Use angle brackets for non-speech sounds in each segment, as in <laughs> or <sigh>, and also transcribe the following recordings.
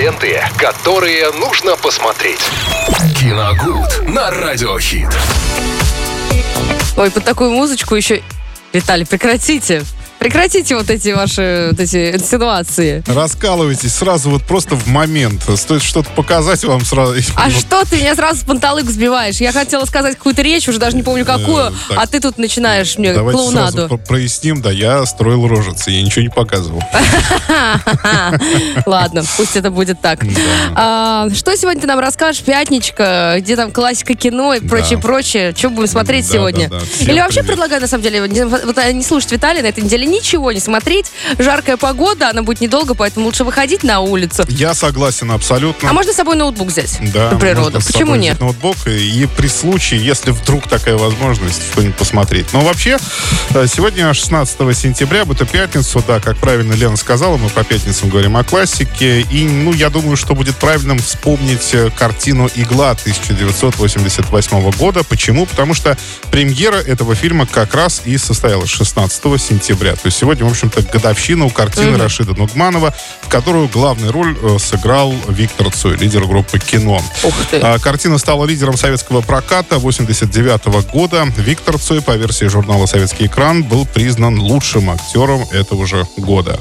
Ленты, которые нужно посмотреть. Киногуд на Радиохит. Ой, под такую музычку еще... Виталий, прекратите. Прекратите вот эти ваши вот эти инсинуации. Раскалывайтесь сразу вот просто в момент. Стоит что-то показать вам сразу. А вот. что ты меня сразу с панталык сбиваешь? Я хотела сказать какую-то речь, уже даже не помню какую, э, а ты тут начинаешь мне Давайте клоунаду. Сразу проясним, да, я строил рожицы, я ничего не показывал. <laughs> <laughs> Ладно, пусть это будет так. А, что сегодня ты нам расскажешь? Пятничка, где там классика кино и прочее, прочее. Что будем смотреть сегодня? Или вообще предлагаю, на самом деле, не слушать Виталия на этой неделе ничего не смотреть. Жаркая погода, она будет недолго, поэтому лучше выходить на улицу. Я согласен абсолютно. А можно с собой ноутбук взять? Да. На природу. Почему нет? ноутбук и, и при случае, если вдруг такая возможность, что-нибудь посмотреть. Но вообще, э, сегодня 16 сентября, эту пятницу, да, как правильно Лена сказала, мы по пятницам говорим о классике. И, ну, я думаю, что будет правильным вспомнить э, картину «Игла» 1988 года. Почему? Потому что премьера этого фильма как раз и состоялась 16 сентября. То есть сегодня, в общем-то, годовщина у картины mm-hmm. Рашида Нугманова, в которую главную роль э, сыграл Виктор Цой, лидер группы «Кино». Ух ты. А, картина стала лидером советского проката 89 года. Виктор Цой, по версии журнала «Советский экран», был признан лучшим актером этого же года.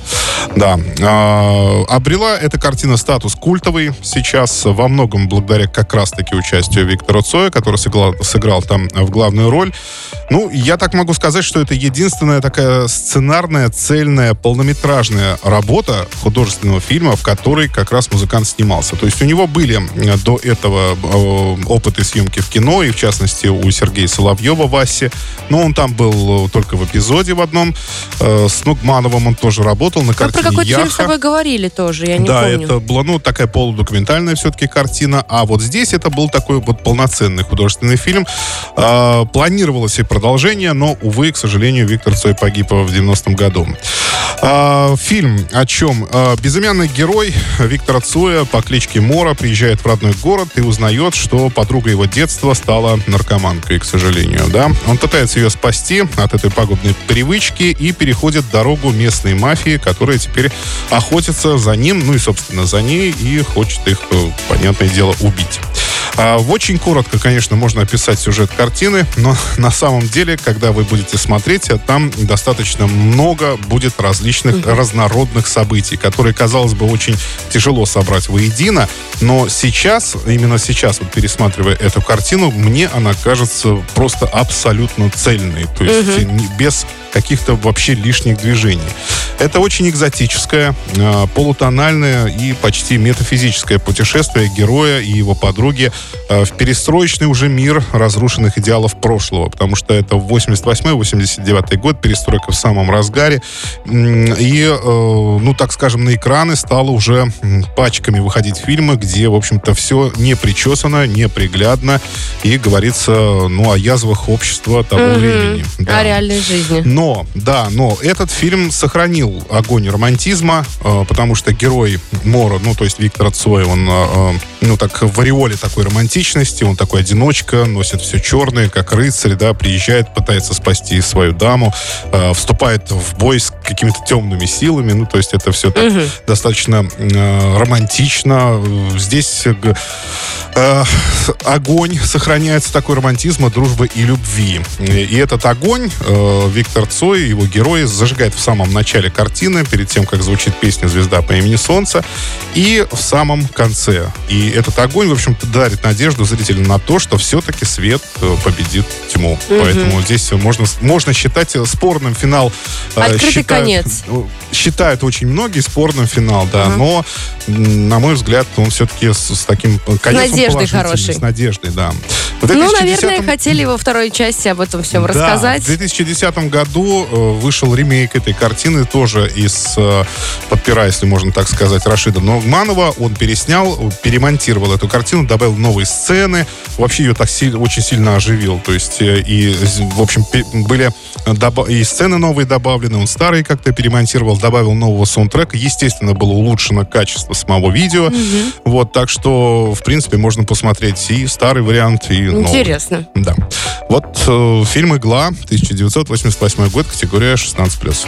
Да. А, обрела эта картина статус культовый сейчас во многом благодаря как раз-таки участию Виктора Цоя, который сыграл, сыграл там в главную роль. Ну, я так могу сказать, что это единственная такая сценарная, цельная, полнометражная работа художественного фильма, в которой как раз музыкант снимался. То есть у него были э, до этого э, опыты съемки в кино, и в частности у Сергея Соловьева Васи. Но он там был э, только в эпизоде в одном. С Нугмановым он тоже работал на картине Вы про какой-то фильм с тобой говорили тоже, я не да, помню. это была, ну, такая полудокументальная все-таки картина. А вот здесь это был такой вот полноценный художественный фильм. Планировалось и продолжение, но, увы, к сожалению, Виктор Цой погиб в 90-м году. А, фильм о чем? А, безымянный герой Виктора Цоя по кличке Мора приезжает в родной город и узнает, что подруга его детства стала наркоманкой, к сожалению. Да? Он пытается ее спасти от этой пагубной привычки и переходит дорогу местной мафии, которая теперь охотится за ним, ну и, собственно, за ней, и хочет их, э, понятное дело, убить. А, очень коротко, конечно, можно описать сюжет картины, но <laughs> на самом деле, когда вы будете смотреть, там достаточно много будет различных mm-hmm. разнородных событий, которые, казалось бы, очень тяжело собрать воедино, но сейчас, именно сейчас, вот пересматривая эту картину, мне она кажется просто абсолютно цельной, то есть mm-hmm. без каких-то вообще лишних движений. Это очень экзотическое, а, полутональное и почти метафизическое путешествие героя и его подруги а, в перестроечный уже мир разрушенных идеалов прошлого, потому что это 88-89 год, перестройка в самом разгаре, и, э, ну, так скажем, на экраны стало уже пачками выходить фильмы, где, в общем-то, все не причесано, не приглядно, и говорится, ну, о язвах общества того mm-hmm. времени. Да. О реальной жизни. Но, да, но этот фильм сохранил огонь романтизма, э, потому что герой Мора, ну, то есть Виктор Цой, он, э, э, ну, так в ореоле такой романтичности, он такой одиночка, носит все черное, как рыцарь, да, приезжает, пытается спасти свою даму, э, вступает в бой с какими-то темными силами, ну, то есть это все так угу. достаточно э, романтично. Здесь э, огонь сохраняется такой романтизма, дружбы и любви. И этот огонь э, Виктор Цой, его герой, зажигает в самом начале картины, перед тем, как звучит песня «Звезда по имени Солнце», и в самом конце. И этот огонь, в общем-то, дарит надежду зрителю на то, что все-таки свет э, победит тьму. Угу. Поэтому здесь можно, можно считать спорным финал. Э, Открытый считают, конец. Считают очень многие спорным финал, да, угу. но, на мой взгляд, он все-таки с, с таким конец надеждой хорошей. С надеждой, да. В 2010... Ну, наверное, хотели во второй части об этом всем да, рассказать. В 2010 году э, вышел ремейк этой картины, тоже из э, подпира, если можно так сказать, Рашида Ногманова. Он переснял, перемонтировал эту картину, добавил новые сцены. Вообще ее так сильно, очень сильно оживил. То есть, э, и, в общем, были и сцены новые добавлены, он старые как-то перемонтировал, добавил нового саундтрека. Естественно, было улучшено качество самого видео. Угу. Вот, так что, в принципе, можно посмотреть и старый вариант, и новый. Интересно. Да. Вот э, фильм «Игла», 1988 год, категория 16+.